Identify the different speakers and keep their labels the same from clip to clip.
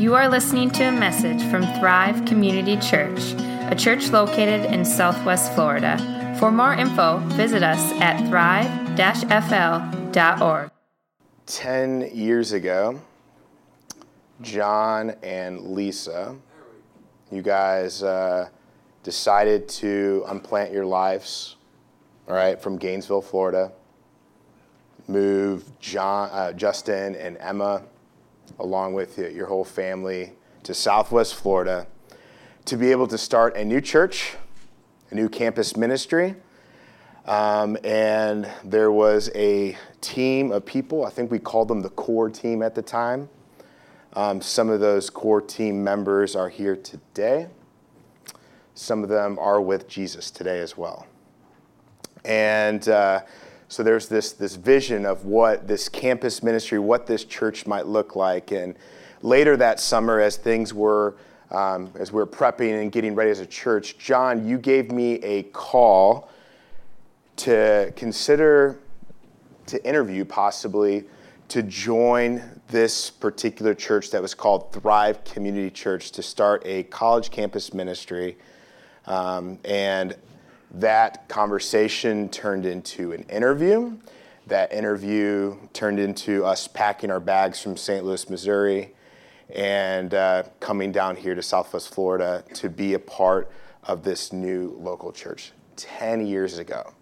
Speaker 1: You are listening to a message from Thrive Community Church, a church located in Southwest Florida. For more info, visit us at thrive-fl.org.
Speaker 2: 10 years ago, John and Lisa, you guys uh, decided to unplant your lives, all right, from Gainesville, Florida. Move John, uh, Justin and Emma, along with your whole family, to Southwest Florida to be able to start a new church, a new campus ministry. Um, and there was a team of people, I think we called them the core team at the time. Um, some of those core team members are here today. Some of them are with Jesus today as well. And uh, so there's this, this vision of what this campus ministry, what this church might look like. And later that summer, as things were, um, as we were prepping and getting ready as a church, John, you gave me a call to consider, to interview possibly, to join this particular church that was called Thrive Community Church to start a college campus ministry. Um, and that conversation turned into an interview. That interview turned into us packing our bags from St. Louis, Missouri, and uh, coming down here to Southwest Florida to be a part of this new local church 10 years ago.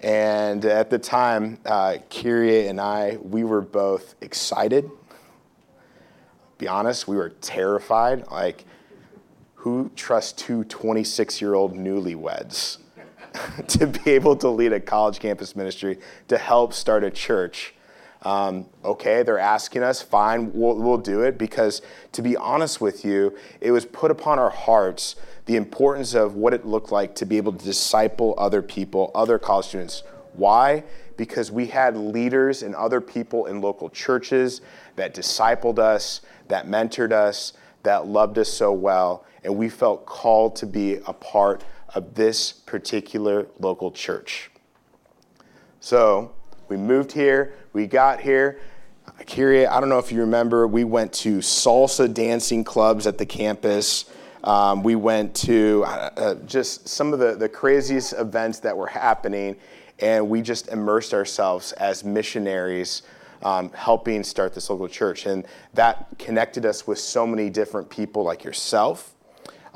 Speaker 2: And at the time, uh, Kyrie and I, we were both excited. Be honest, we were terrified. Like, who trusts two 26 year old newlyweds to be able to lead a college campus ministry to help start a church? Um, okay, they're asking us, fine, we'll, we'll do it because to be honest with you, it was put upon our hearts the importance of what it looked like to be able to disciple other people, other college students. Why? Because we had leaders and other people in local churches that discipled us, that mentored us, that loved us so well, and we felt called to be a part of this particular local church. So we moved here, we got here. Kyrie, I don't know if you remember, we went to salsa dancing clubs at the campus. Um, we went to uh, uh, just some of the, the craziest events that were happening, and we just immersed ourselves as missionaries um, helping start this local church. And that connected us with so many different people like yourself,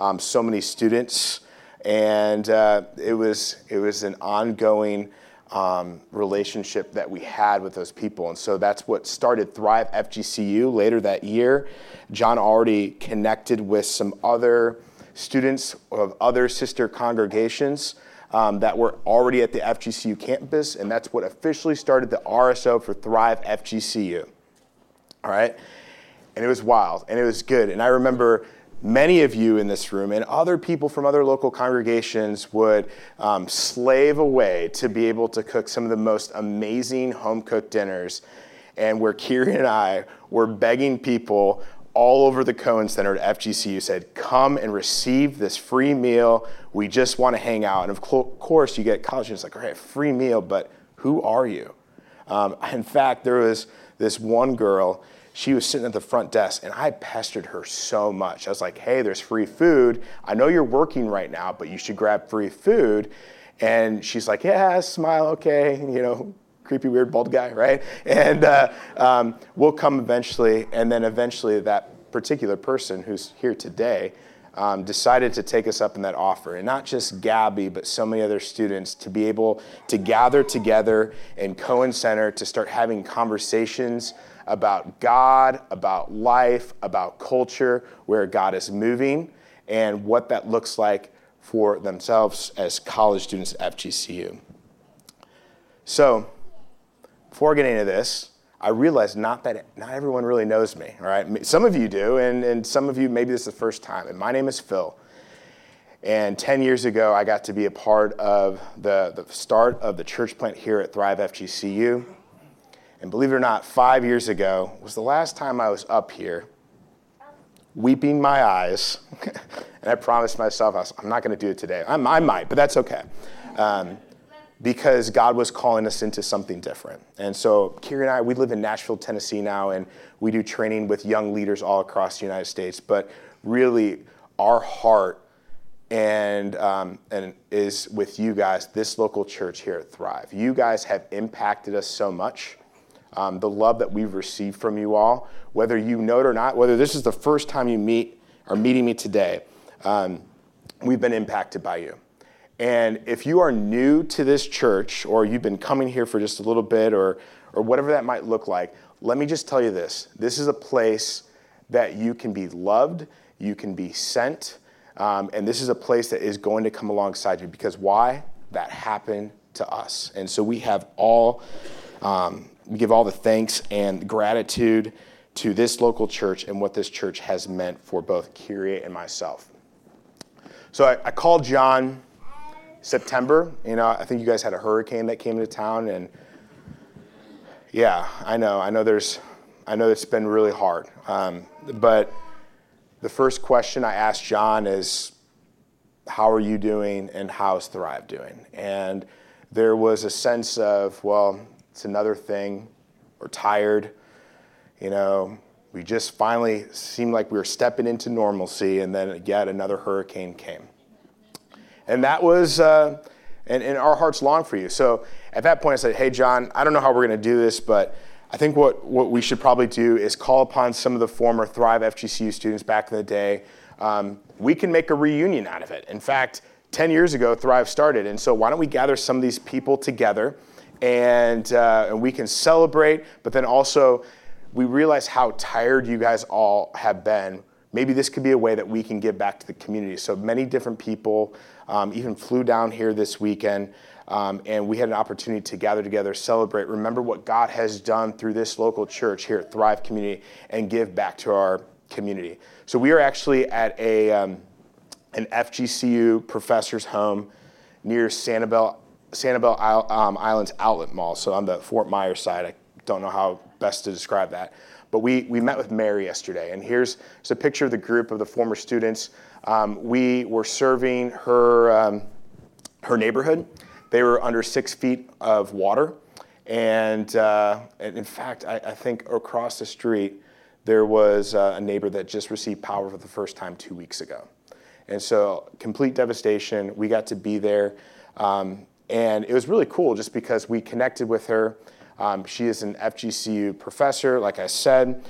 Speaker 2: um, so many students, and uh, it was it was an ongoing um, relationship that we had with those people. And so that's what started Thrive FGCU later that year. John already connected with some other students of other sister congregations um, that were already at the FGCU campus, and that's what officially started the RSO for Thrive FGCU. All right? And it was wild, and it was good. And I remember many of you in this room and other people from other local congregations would um, slave away to be able to cook some of the most amazing home cooked dinners. And where Kieran and I were begging people all over the Cohen Center at FGCU said, come and receive this free meal. We just want to hang out. And of course, you get college students like, all right, free meal, but who are you? Um, in fact, there was this one girl, she was sitting at the front desk, and I pestered her so much. I was like, hey, there's free food. I know you're working right now, but you should grab free food. And she's like, yeah, smile, okay, you know, creepy, weird, bald guy, right? And uh, um, we'll come eventually, and then eventually that particular person who's here today um, decided to take us up in that offer. And not just Gabby, but so many other students to be able to gather together in Cohen Center to start having conversations about God, about life, about culture, where God is moving, and what that looks like for themselves as college students at FGCU. So, before getting into this, I realized not that not everyone really knows me. All right, some of you do, and, and some of you maybe this is the first time. And my name is Phil. And 10 years ago, I got to be a part of the, the start of the church plant here at Thrive FGCU. And believe it or not, five years ago was the last time I was up here weeping my eyes. and I promised myself I am not going to do it today. I'm, i might, but that's okay. Um, because God was calling us into something different. And so, Kiri and I, we live in Nashville, Tennessee now, and we do training with young leaders all across the United States. But really, our heart and, um, and is with you guys, this local church here at Thrive. You guys have impacted us so much. Um, the love that we've received from you all, whether you know it or not, whether this is the first time you meet or meeting me today, um, we've been impacted by you. And if you are new to this church or you've been coming here for just a little bit or, or whatever that might look like, let me just tell you this this is a place that you can be loved, you can be sent, um, and this is a place that is going to come alongside you because why? That happened to us. And so we have all, um, we give all the thanks and gratitude to this local church and what this church has meant for both Kyrie and myself. So I, I called John September. You know, I think you guys had a hurricane that came into town, and yeah, I know, I know. There's, I know it's been really hard. Um, but the first question I asked John is, "How are you doing, and how's Thrive doing?" And there was a sense of, well, it's another thing. We're tired. You know, we just finally seemed like we were stepping into normalcy, and then yet another hurricane came. And that was, uh, and, and our hearts long for you. So at that point, I said, hey, John, I don't know how we're going to do this, but I think what, what we should probably do is call upon some of the former Thrive FGCU students back in the day. Um, we can make a reunion out of it. In fact, 10 years ago, Thrive started. And so why don't we gather some of these people together and, uh, and we can celebrate, but then also we realize how tired you guys all have been. Maybe this could be a way that we can give back to the community. So many different people um, even flew down here this weekend. Um, and we had an opportunity to gather together, celebrate, remember what God has done through this local church here at Thrive Community, and give back to our community. So we are actually at a um, an FGCU professor's home near Sanibel, Sanibel um, Islands Outlet Mall. So on the Fort Myers side, I don't know how best to describe that. But we, we met with Mary yesterday, and here's, here's a picture of the group of the former students. Um, we were serving her, um, her neighborhood. They were under six feet of water. And, uh, and in fact, I, I, think across the street, there was uh, a neighbor that just received power for the first time two weeks ago. And so, complete devastation. We got to be there. Um, and it was really cool just because we connected with her. Um, she is an FGCU professor, like I said.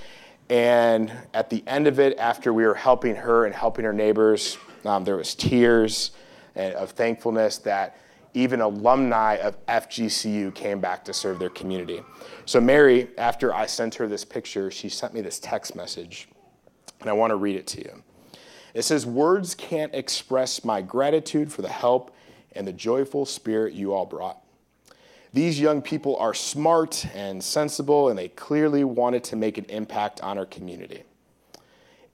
Speaker 2: And at the end of it, after we were helping her and helping her neighbors, um, there was tears of thankfulness that even alumni of FGCU came back to serve their community. So Mary, after I sent her this picture, she sent me this text message, and I want to read it to you. It says, Words can't express my gratitude for the help and the joyful spirit you all brought. These young people are smart and sensible, and they clearly wanted to make an impact on our community.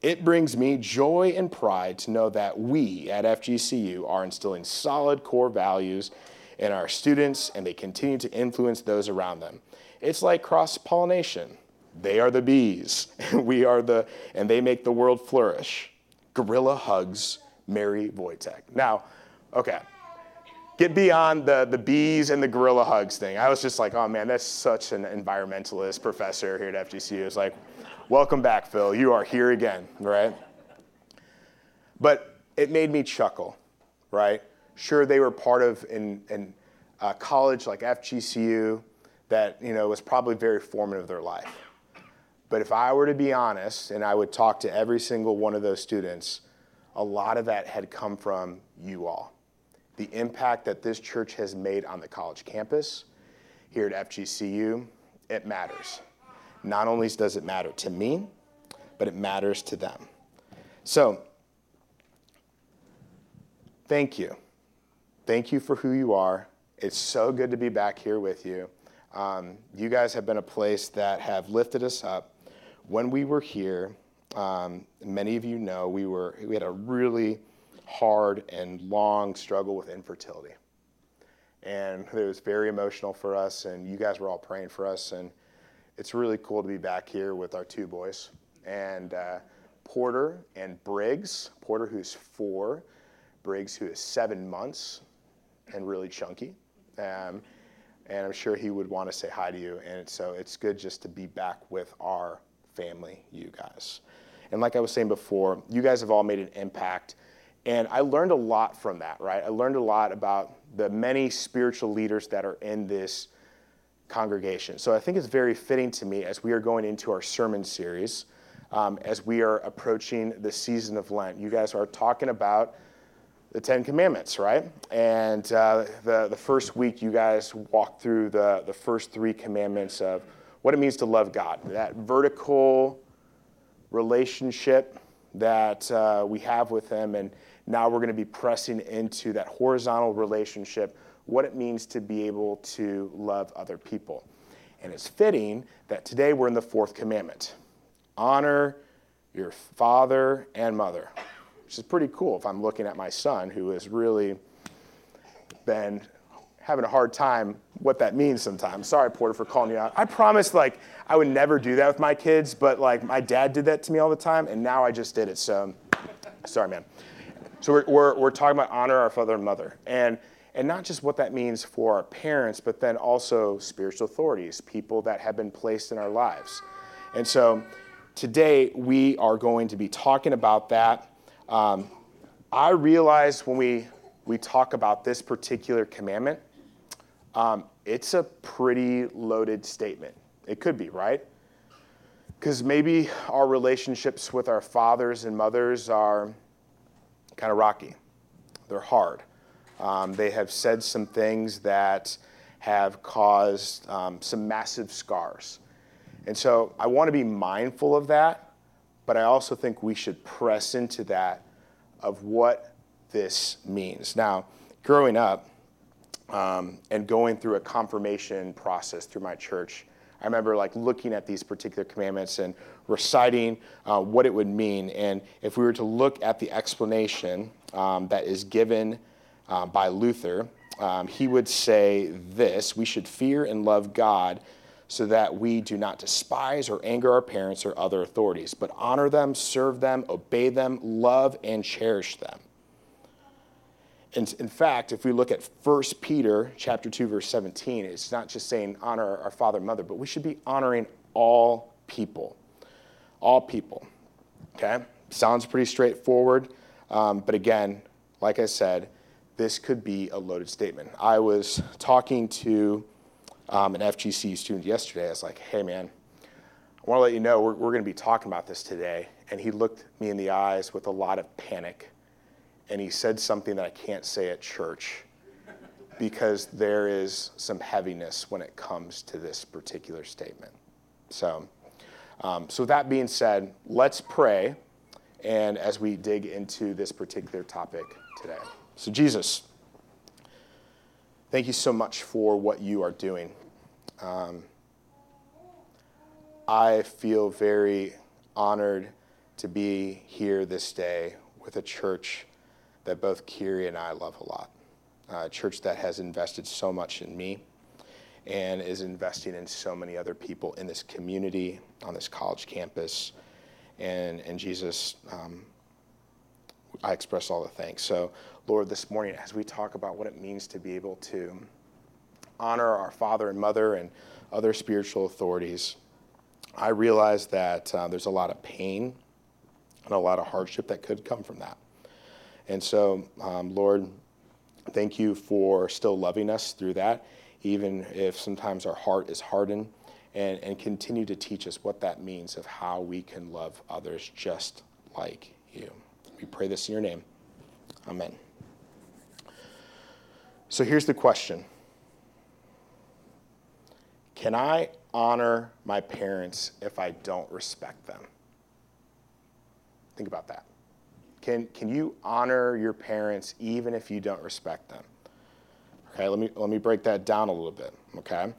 Speaker 2: It brings me joy and pride to know that we at FGCU are instilling solid core values in our students, and they continue to influence those around them. It's like cross pollination. They are the bees, we are the, and they make the world flourish. Gorilla hugs, Mary Wojtek. Now, okay get beyond the, the bees and the gorilla hugs thing. I was just like, oh man, that's such an environmentalist professor here at FGCU. It's like, welcome back, Phil. You are here again, right? But it made me chuckle, right? Sure, they were part of in, in a college like FGCU that you know was probably very formative of their life. But if I were to be honest, and I would talk to every single one of those students, a lot of that had come from you all the impact that this church has made on the college campus here at FGCU, it matters. Not only does it matter to me, but it matters to them. So, thank you. Thank you for who you are. It's so good to be back here with you. Um, you guys have been a place that have lifted us up. When we were here, um, many of you know we were we had a really hard and long struggle with infertility. And it was very emotional for us, and you guys were all praying for us. And it's really cool to be back here with our two boys. And uh, Porter and Briggs, Porter, who's four, Briggs, who is seven months and really chunky. Um, and I'm sure he would want to say hi to you. And so it's good just to be back with our family, you guys. And like I was saying before, you guys have all made an impact. And I learned a lot from that, right? I learned a lot about the many spiritual leaders that are in this congregation. So I think it's very fitting to me as we are going into our sermon series, um, as we are approaching the season of Lent. You guys are talking about the Ten Commandments, right? And uh, the, the first week, you guys walked through the, the first three commandments of what it means to love God, that vertical relationship that uh, we have with Him. And now we're going to be pressing into that horizontal relationship, what it means to be able to love other people. And it's fitting that today we're in the fourth commandment honor your father and mother which is pretty cool if I'm looking at my son who has really been having a hard time what that means sometimes. Sorry, Porter, for calling you out. I promised like I would never do that with my kids, but like my dad did that to me all the time, and now I just did it. So sorry, man. So we're, we're, we're talking about honor our father and mother. And and not just what that means for our parents, but then also spiritual authorities, people that have been placed in our lives. And so today we are going to be talking about that. Um, I realize when we, we talk about this particular commandment, um, it's a pretty loaded statement. It could be, right? Because maybe our relationships with our fathers and mothers are kind of rocky, they're hard. Um, they have said some things that have caused um, some massive scars. And so I want to be mindful of that but I also think we should press into that of what this means. Now, growing up um, and going through a confirmation process through my church, I remember like looking at these particular commandments and reciting uh, what it would mean. And if we were to look at the explanation um, that is given uh, by Luther, um, he would say this: We should fear and love God so that we do not despise or anger our parents or other authorities, but honor them, serve them, obey them, love, and cherish them. And in fact, if we look at 1 Peter chapter 2, verse 17, it's not just saying honor our father and mother, but we should be honoring all people. All people. Okay? Sounds pretty straightforward. Um, but again, like I said, this could be a loaded statement. I was talking to um, an FGC student yesterday. I was like, hey, man, I want to let you know we're, we're going to be talking about this today. And he looked me in the eyes with a lot of panic. And he said something that I can't say at church because there is some heaviness when it comes to this particular statement. So, um, so that being said, let's pray. And as we dig into this particular topic today. So, Jesus. Thank you so much for what you are doing. Um, I feel very honored to be here this day with a church that both Kiri and I love a lot. A church that has invested so much in me and is investing in so many other people in this community, on this college campus. And, and Jesus, um, I express all the thanks. So, Lord, this morning, as we talk about what it means to be able to honor our father and mother and other spiritual authorities, I realize that uh, there's a lot of pain and a lot of hardship that could come from that. And so, um, Lord, thank you for still loving us through that, even if sometimes our heart is hardened, and, and continue to teach us what that means of how we can love others just like you. We pray this in your name. Amen. So here's the question Can I honor my parents if I don't respect them? Think about that. Can, can you honor your parents even if you don't respect them? Okay, let me, let me break that down a little bit, okay?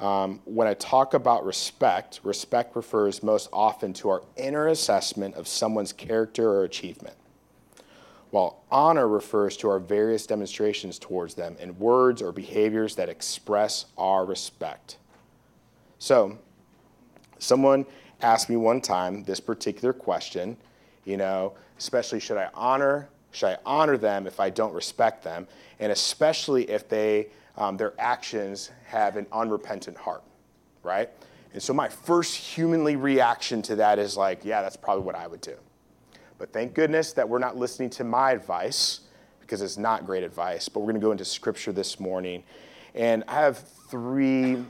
Speaker 2: Um, when I talk about respect, respect refers most often to our inner assessment of someone's character or achievement while honor refers to our various demonstrations towards them in words or behaviors that express our respect. So, someone asked me one time this particular question, you know, especially should I honor should I honor them if I don't respect them, and especially if they um, their actions have an unrepentant heart, right? And so my first humanly reaction to that is like, yeah, that's probably what I would do. But thank goodness that we're not listening to my advice because it's not great advice. But we're going to go into scripture this morning. And I have three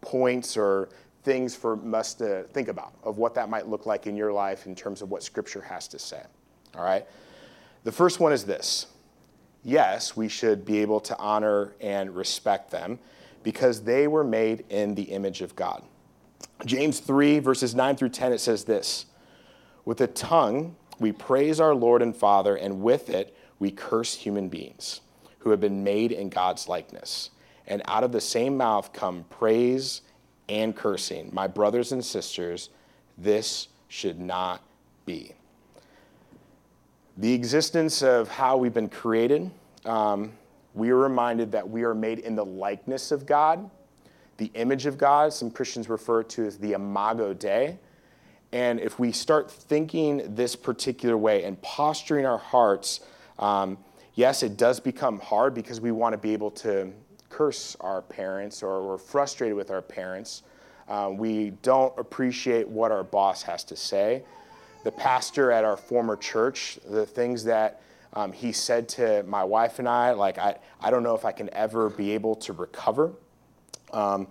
Speaker 2: points or things for us to think about of what that might look like in your life in terms of what scripture has to say. All right? The first one is this yes, we should be able to honor and respect them because they were made in the image of God. James 3, verses 9 through 10, it says this With the tongue, we praise our Lord and Father, and with it, we curse human beings who have been made in God's likeness. And out of the same mouth come praise and cursing. My brothers and sisters, this should not be. The existence of how we've been created, um, we are reminded that we are made in the likeness of God, the image of God. Some Christians refer to as the imago Dei. And if we start thinking this particular way and posturing our hearts, um, yes, it does become hard because we want to be able to curse our parents or we're frustrated with our parents. Um, we don't appreciate what our boss has to say. The pastor at our former church, the things that um, he said to my wife and I, like, I, I don't know if I can ever be able to recover. Um,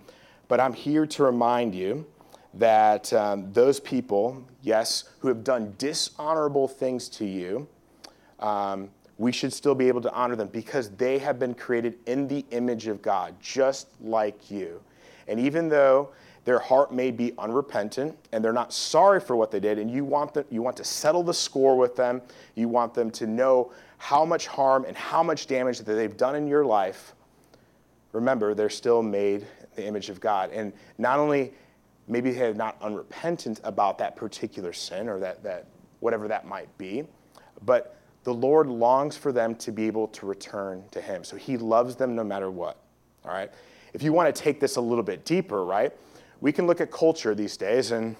Speaker 2: but I'm here to remind you that um, those people, yes, who have done dishonorable things to you, um, we should still be able to honor them because they have been created in the image of God, just like you. And even though their heart may be unrepentant and they're not sorry for what they did, and you want, them, you want to settle the score with them, you want them to know how much harm and how much damage that they've done in your life, remember, they're still made in the image of God. And not only maybe they're not unrepentant about that particular sin or that, that whatever that might be, but the Lord longs for them to be able to return to Him. So He loves them no matter what. All right? If you want to take this a little bit deeper, right, we can look at culture these days, and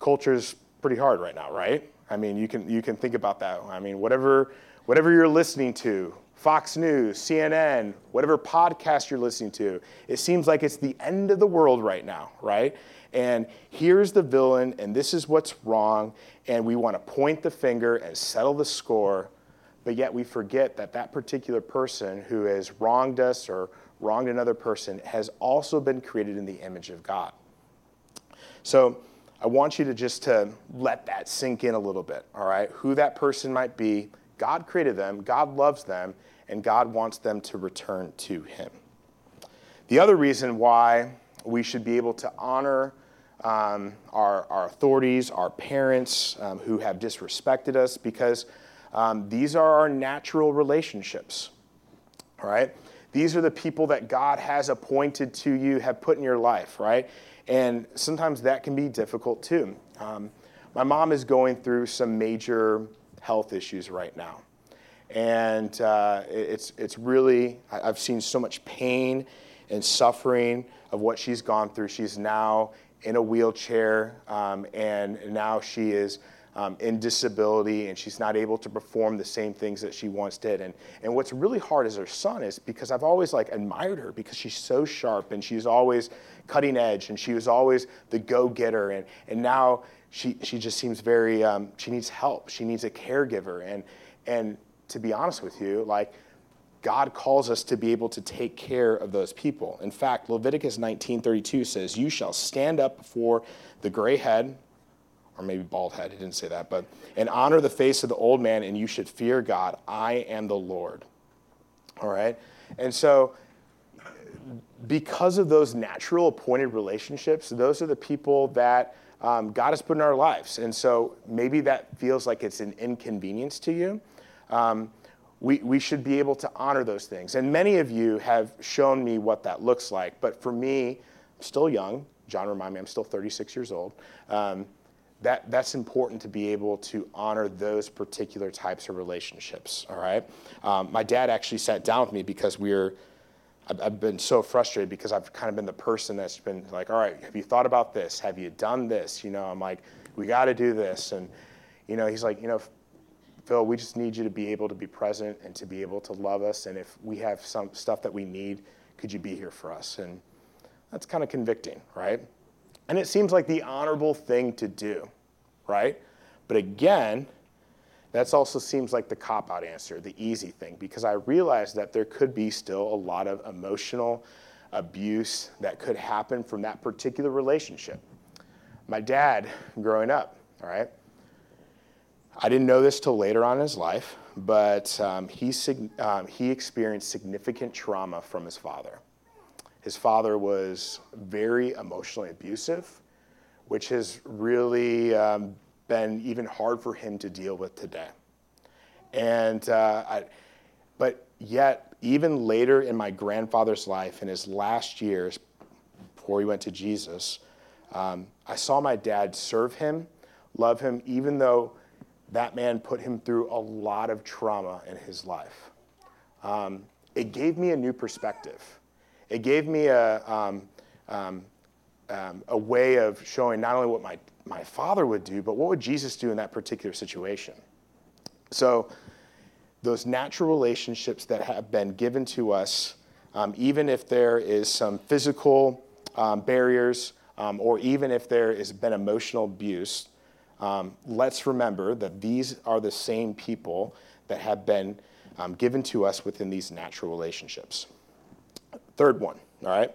Speaker 2: culture is pretty hard right now, right? I mean, you can, you can think about that. I mean, whatever, whatever you're listening to, Fox News, CNN, whatever podcast you're listening to, it seems like it's the end of the world right now, right? And here's the villain, and this is what's wrong, and we want to point the finger and settle the score, but yet we forget that that particular person who has wronged us or wronged another person has also been created in the image of God. So I want you to just to let that sink in a little bit, all right? Who that person might be, God created them, God loves them, and God wants them to return to him. The other reason why we should be able to honor um, our, our authorities, our parents um, who have disrespected us, because um, these are our natural relationships. Right? These are the people that God has appointed to you, have put in your life, right? And sometimes that can be difficult too. Um, my mom is going through some major health issues right now. And uh, it's, it's really, I've seen so much pain and suffering of what she's gone through. She's now in a wheelchair, um, and now she is um, in disability, and she's not able to perform the same things that she once did. And, and what's really hard as her son is because I've always like admired her because she's so sharp and she's always cutting edge and she was always the go-getter. And, and now she, she just seems very, um, she needs help. She needs a caregiver. And, and to be honest with you, like God calls us to be able to take care of those people. In fact, Leviticus 19:32 says, "You shall stand up before the gray head, or maybe bald head, he didn't say that, but and honor the face of the old man, and you should fear God. I am the Lord." All right? And so because of those natural appointed relationships, those are the people that um, God has put in our lives. And so maybe that feels like it's an inconvenience to you. Um, we, we should be able to honor those things. And many of you have shown me what that looks like. But for me, I'm still young. John remind me, I'm still 36 years old. Um, that, that's important to be able to honor those particular types of relationships, all right? Um, my dad actually sat down with me because we are I've, I've been so frustrated because I've kind of been the person that's been like, all right, have you thought about this? Have you done this? You know, I'm like, we got to do this. And, you know, he's like, you know, Phil, we just need you to be able to be present and to be able to love us. And if we have some stuff that we need, could you be here for us? And that's kind of convicting, right? And it seems like the honorable thing to do, right? But again, that also seems like the cop out answer, the easy thing, because I realize that there could be still a lot of emotional abuse that could happen from that particular relationship. My dad, growing up, all right, I didn't know this till later on in his life, but um, he, um, he experienced significant trauma from his father. His father was very emotionally abusive, which has really um, been even hard for him to deal with today. And, uh, I, but yet, even later in my grandfather's life, in his last years before he went to Jesus, um, I saw my dad serve him, love him, even though that man put him through a lot of trauma in his life. Um, it gave me a new perspective. It gave me a, um, um, um, a way of showing not only what my, my father would do, but what would Jesus do in that particular situation. So, those natural relationships that have been given to us, um, even if there is some physical um, barriers, or even if there has been emotional abuse, um, let's remember that these are the same people that have been um, given to us within these natural relationships. Third one, all right?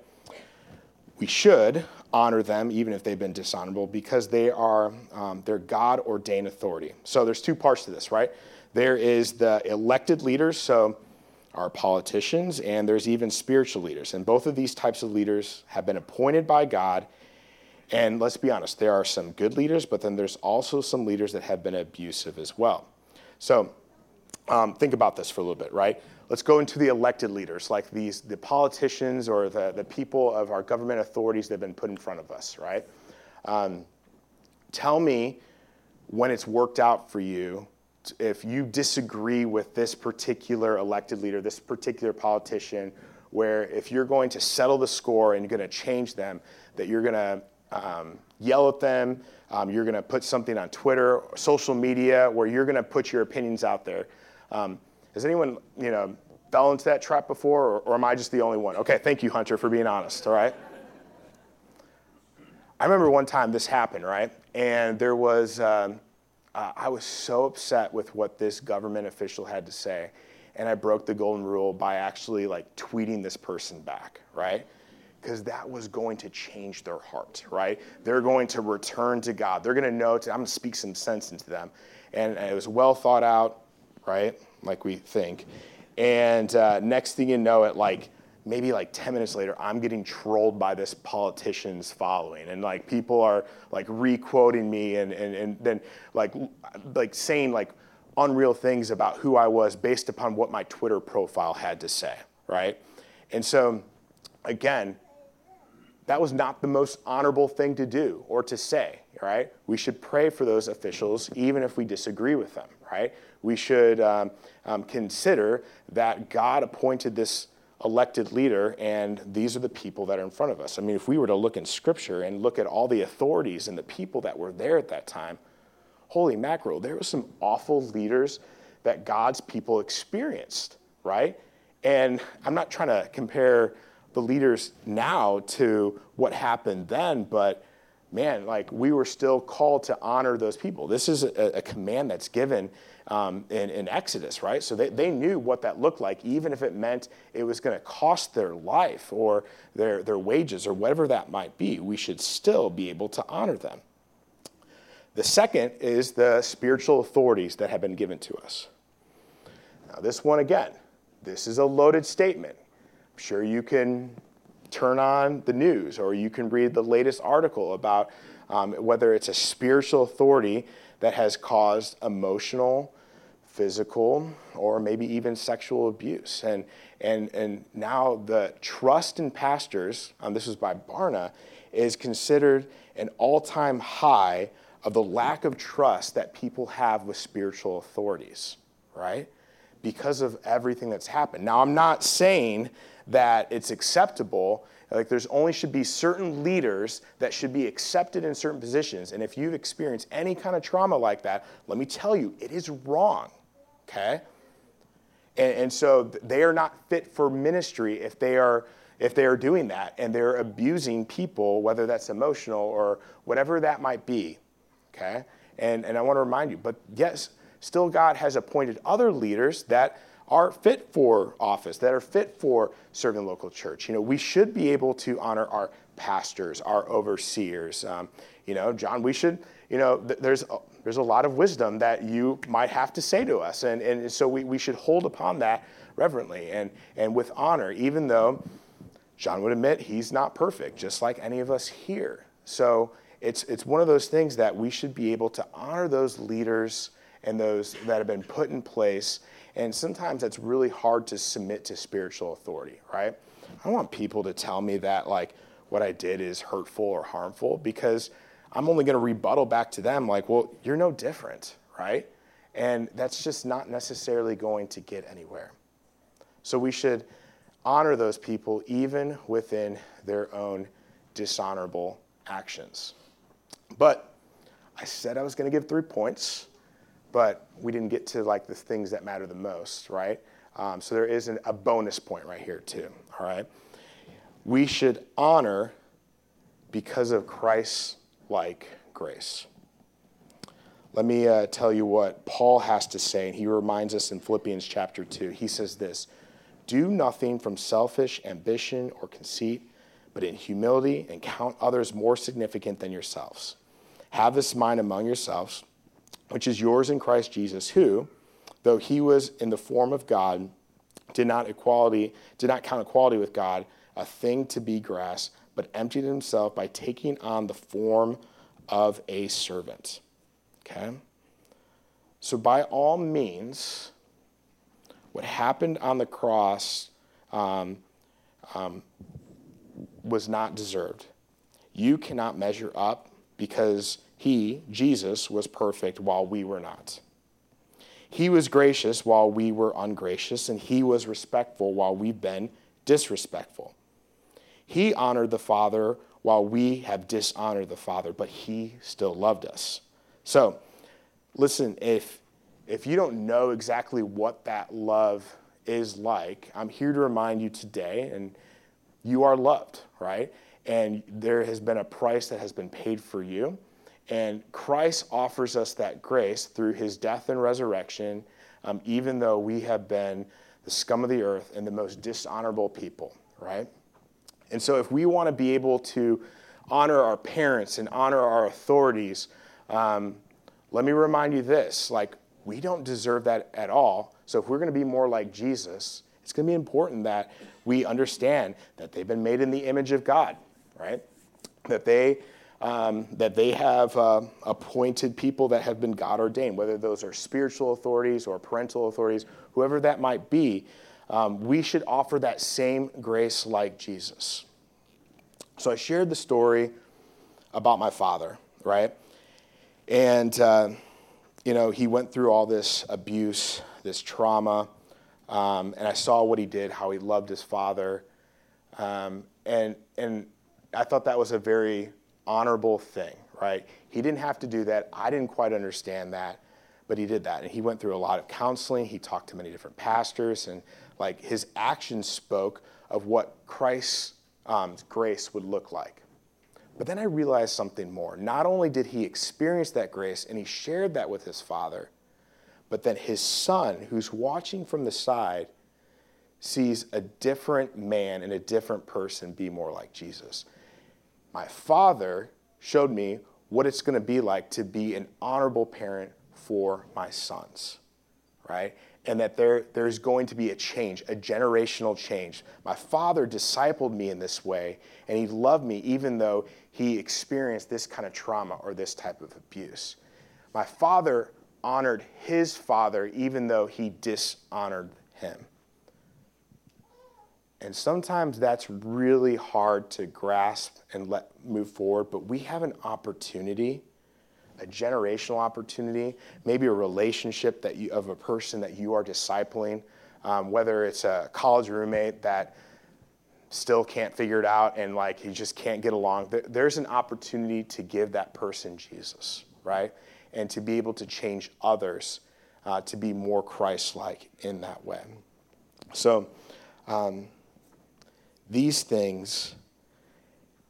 Speaker 2: We should honor them even if they've been dishonorable because they are um, they're God ordained authority. So there's two parts to this, right? There is the elected leaders, so our politicians, and there's even spiritual leaders. And both of these types of leaders have been appointed by God and let's be honest, there are some good leaders, but then there's also some leaders that have been abusive as well. So um, think about this for a little bit, right? Let's go into the elected leaders, like these the politicians or the, the people of our government authorities that have been put in front of us, right? Um, tell me when it's worked out for you if you disagree with this particular elected leader, this particular politician, where if you're going to settle the score and you're going to change them, that you're going to um, yell at them. Um, you're going to put something on Twitter, social media, where you're going to put your opinions out there. Um, has anyone, you know, fell into that trap before, or, or, am I just the only one? Okay, thank you, Hunter, for being honest. All right. I remember one time this happened, right? And there was, um, uh, I was so upset with what this government official had to say, and I broke the golden rule by actually like tweeting this person back, right? Because that was going to change their heart, right? They're going to return to God. They're going to know, to, I'm going to speak some sense into them. And, it was well thought out, right? Like we think. And uh, next thing you know, it like maybe like 10 minutes later, I'm getting trolled by this politician's following. And like people are like re-quoting me and, and, and then like, like saying like unreal things about who I was based upon what my Twitter profile had to say, right? And so again, that was not the most honorable thing to do or to say, right? We should pray for those officials even if we disagree with them, right? We should um, um, consider that God appointed this elected leader and these are the people that are in front of us. I mean, if we were to look in scripture and look at all the authorities and the people that were there at that time, holy mackerel, there were some awful leaders that God's people experienced, right? And I'm not trying to compare the leaders now to what happened then, but man, like we were still called to honor those people. This is a, a command that's given um, in, in, Exodus, right? So they, they knew what that looked like, even if it meant it was going to cost their life or their, their wages or whatever that might be. We should still be able to honor them. The second is the spiritual authorities that have been given to us. Now, this one again, this is a loaded statement. Sure you can turn on the news or you can read the latest article about um, whether it's a spiritual authority that has caused emotional, physical, or maybe even sexual abuse. And, and, and now the trust in pastors, um, this is by Barna, is considered an all time high of the lack of trust that people have with spiritual authorities, right? Because of everything that's happened. Now, I'm not saying that it's acceptable. Like there's only should be certain leaders that should be accepted in certain positions. And if you've experienced any kind of trauma like that, let me tell you, it is wrong, okay? And, and so they are not fit for ministry if they are if they are doing that and they're abusing people, whether that's emotional or whatever that might be. Okay? And, and I want to remind you, but yes, still God has appointed other leaders that are fit for office, that are fit for serving local church. You know, we should be able to honor our pastors, our overseers. Um, you know, John, we should, you know, th- there's, a, there's a lot of wisdom that you might have to say to us. And, and so we, we should hold upon that reverently and, and with honor, even though John would admit he's not perfect, just like any of us here. So it's, it's one of those things that we should be able to honor those leaders and those that have been put in place. And sometimes that's really hard to submit to spiritual authority, right? I don't want people to tell me that, like, what I did is hurtful or harmful because I'm only going to rebuttal back to them, like, well, you're no different, right? And that's just not necessarily going to get anywhere. So we should honor those people even within their own dishonorable actions. But I said I was going to give three points, but we didn't get to like the things that matter the most, right? Um, so there is an, a bonus point right here too. All right, we should honor because of Christ's like grace. Let me uh, tell you what Paul has to say, and he reminds us in Philippians chapter 2. He says this Do nothing from selfish ambition or conceit, but in humility and count others more significant than yourselves. Have this mind among yourselves, which is yours in Christ Jesus, who, though he was in the form of God, did not equality, did not count equality with God a thing to be grasped, but emptied himself by taking on the form of a servant. Okay? So, by all means, what happened on the cross um, um, was not deserved. You cannot measure up because he, Jesus, was perfect while we were not. He was gracious while we were ungracious, and he was respectful while we've been disrespectful. He honored the Father while we have dishonored the Father, but he still loved us. So, listen, if, if you don't know exactly what that love is like, I'm here to remind you today, and you are loved, right? And there has been a price that has been paid for you. And Christ offers us that grace through his death and resurrection, um, even though we have been the scum of the earth and the most dishonorable people, right? And so, if we want to be able to honor our parents and honor our authorities, um, let me remind you this like, we don't deserve that at all. So, if we're going to be more like Jesus, it's going to be important that we understand that they've been made in the image of God, right? That they um, that they have uh, appointed people that have been God ordained, whether those are spiritual authorities or parental authorities, whoever that might be. Um, we should offer that same grace like Jesus. So I shared the story about my father, right? And, uh, you know, he went through all this abuse, this trauma, um, and I saw what he did, how he loved his father. Um, and, and I thought that was a very honorable thing, right? He didn't have to do that. I didn't quite understand that, but he did that. And he went through a lot of counseling. He talked to many different pastors, and like his actions spoke of what Christ's um, grace would look like. But then I realized something more. Not only did he experience that grace and he shared that with his father, but then his son, who's watching from the side, sees a different man and a different person be more like Jesus. My father showed me what it's going to be like to be an honorable parent for my sons, right? And that there, there's going to be a change, a generational change. My father discipled me in this way, and he loved me even though he experienced this kind of trauma or this type of abuse. My father honored his father even though he dishonored him. And sometimes that's really hard to grasp and let move forward, but we have an opportunity, a generational opportunity, maybe a relationship that you, of a person that you are discipling, um, whether it's a college roommate that still can't figure it out and like he just can't get along. There's an opportunity to give that person Jesus, right? And to be able to change others uh, to be more Christ like in that way. So, um, these things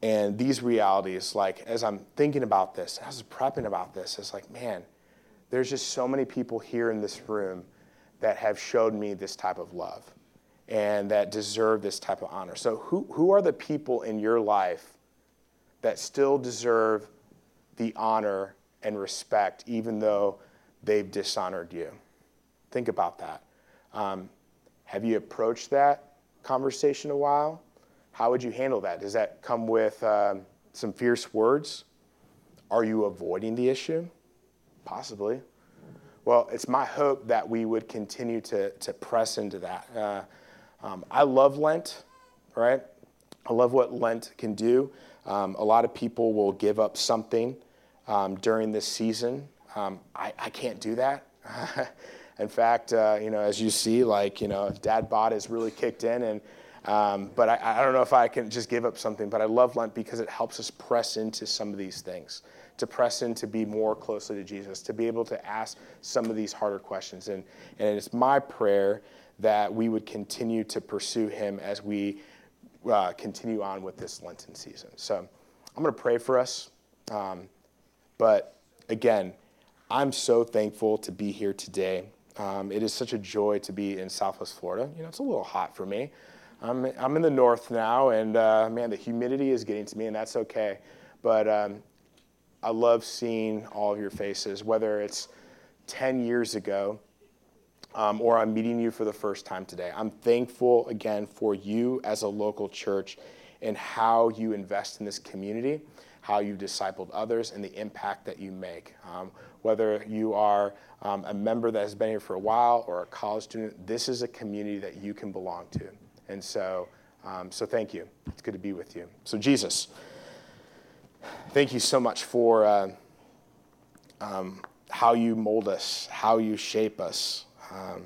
Speaker 2: and these realities, like as I'm thinking about this, as I'm prepping about this, it's like, man, there's just so many people here in this room that have showed me this type of love and that deserve this type of honor. So, who, who are the people in your life that still deserve the honor and respect, even though they've dishonored you? Think about that. Um, have you approached that conversation a while? How would you handle that? Does that come with um, some fierce words? Are you avoiding the issue? Possibly. Well, it's my hope that we would continue to, to press into that. Uh, um, I love Lent, right? I love what Lent can do. Um, a lot of people will give up something um, during this season. Um, I, I can't do that. in fact, uh, you know, as you see, like, you know, dad bod has really kicked in and um, but I, I, don't know if I can just give up something, but I love Lent because it helps us press into some of these things, to press in to be more closely to Jesus, to be able to ask some of these harder questions. And, and it's my prayer that we would continue to pursue him as we uh, continue on with this Lenten season. So I'm going to pray for us. Um, but again, I'm so thankful to be here today. Um, it is such a joy to be in Southwest Florida. You know, it's a little hot for me. I'm, I'm in the north now, and uh, man, the humidity is getting to me, and that's okay. But um, I love seeing all of your faces, whether it's 10 years ago um, or I'm meeting you for the first time today. I'm thankful again for you as a local church and how you invest in this community, how you've discipled others, and the impact that you make. Um, whether you are um, a member that has been here for a while or a college student, this is a community that you can belong to. And so, um, so thank you. It's good to be with you. So, Jesus, thank you so much for uh, um, how you mold us, how you shape us. Um,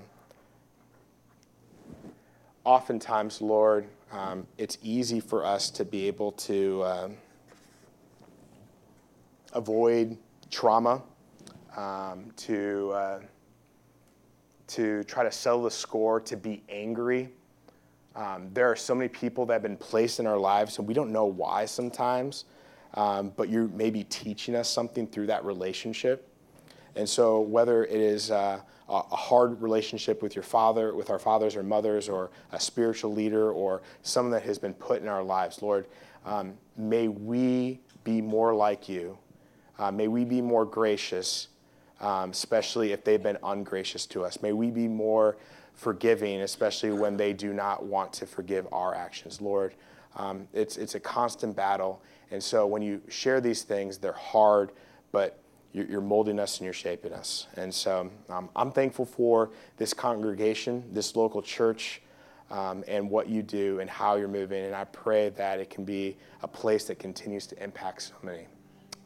Speaker 2: oftentimes, Lord, um, it's easy for us to be able to uh, avoid trauma, um, to, uh, to try to settle the score, to be angry. Um, there are so many people that have been placed in our lives, and we don't know why sometimes, um, but you're maybe teaching us something through that relationship. And so, whether it is uh, a hard relationship with your father, with our fathers or mothers, or a spiritual leader, or someone that has been put in our lives, Lord, um, may we be more like you. Uh, may we be more gracious, um, especially if they've been ungracious to us. May we be more forgiving, especially when they do not want to forgive our actions. Lord, um, it's, it's a constant battle. And so when you share these things, they're hard, but you're, molding us and you're shaping us. And so um, I'm thankful for this congregation, this local church, um, and what you do and how you're moving. And I pray that it can be a place that continues to impact so many.